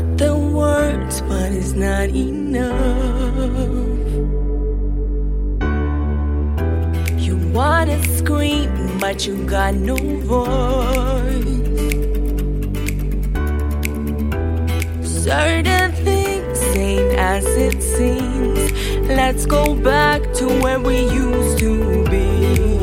got the words, but it's not enough. You wanna scream, but you got no voice. Certain things ain't as it seems. Let's go back to where we used to be.